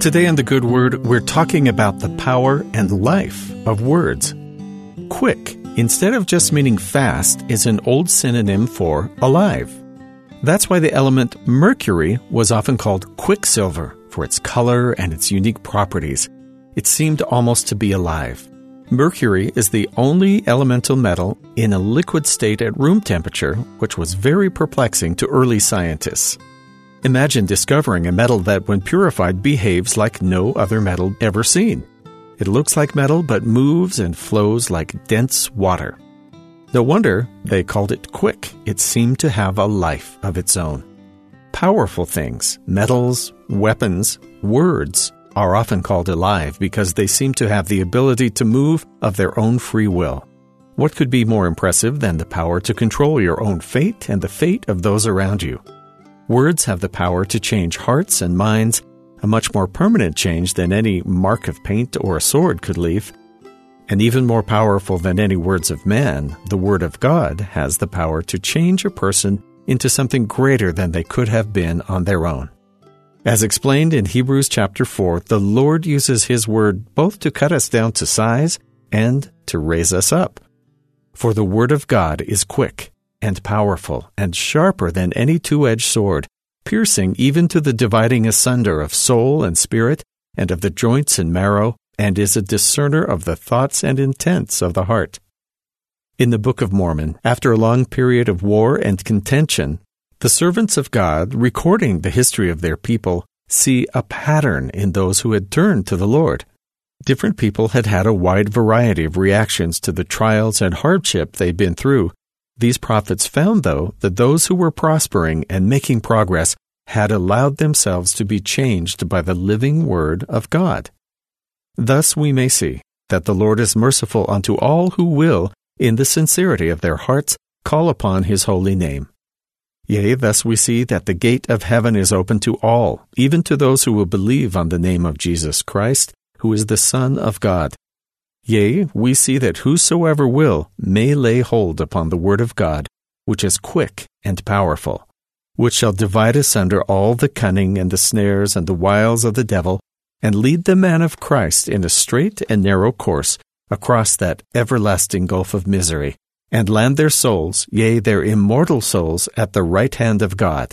Today on The Good Word, we're talking about the power and life of words. Quick, instead of just meaning fast, is an old synonym for alive. That's why the element mercury was often called quicksilver for its color and its unique properties. It seemed almost to be alive. Mercury is the only elemental metal in a liquid state at room temperature, which was very perplexing to early scientists. Imagine discovering a metal that, when purified, behaves like no other metal ever seen. It looks like metal but moves and flows like dense water. No wonder they called it quick. It seemed to have a life of its own. Powerful things, metals, weapons, words, are often called alive because they seem to have the ability to move of their own free will. What could be more impressive than the power to control your own fate and the fate of those around you? Words have the power to change hearts and minds, a much more permanent change than any mark of paint or a sword could leave. And even more powerful than any words of man, the Word of God has the power to change a person into something greater than they could have been on their own. As explained in Hebrews chapter 4, the Lord uses His Word both to cut us down to size and to raise us up. For the Word of God is quick and powerful and sharper than any two edged sword, piercing even to the dividing asunder of soul and spirit, and of the joints and marrow, and is a discerner of the thoughts and intents of the heart. In the Book of Mormon, after a long period of war and contention, the servants of God, recording the history of their people, see a pattern in those who had turned to the Lord. Different people had had a wide variety of reactions to the trials and hardship they'd been through, these prophets found, though, that those who were prospering and making progress had allowed themselves to be changed by the living Word of God. Thus we may see that the Lord is merciful unto all who will, in the sincerity of their hearts, call upon His holy name. Yea, thus we see that the gate of heaven is open to all, even to those who will believe on the name of Jesus Christ, who is the Son of God, Yea, we see that whosoever will may lay hold upon the word of God, which is quick and powerful, which shall divide asunder all the cunning and the snares and the wiles of the devil, and lead the man of Christ in a straight and narrow course across that everlasting gulf of misery, and land their souls, yea, their immortal souls, at the right hand of God.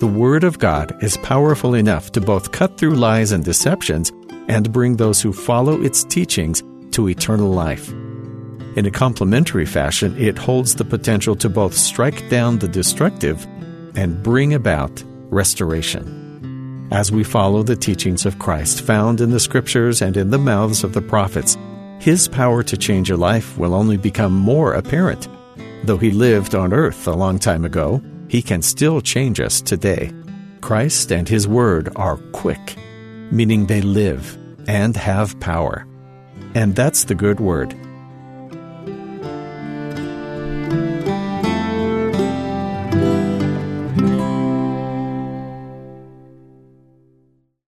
The Word of God is powerful enough to both cut through lies and deceptions and bring those who follow its teachings to eternal life. In a complementary fashion, it holds the potential to both strike down the destructive and bring about restoration. As we follow the teachings of Christ found in the Scriptures and in the mouths of the prophets, his power to change a life will only become more apparent. Though he lived on earth a long time ago, he can still change us today. Christ and his word are quick, meaning they live and have power. And that's the good word.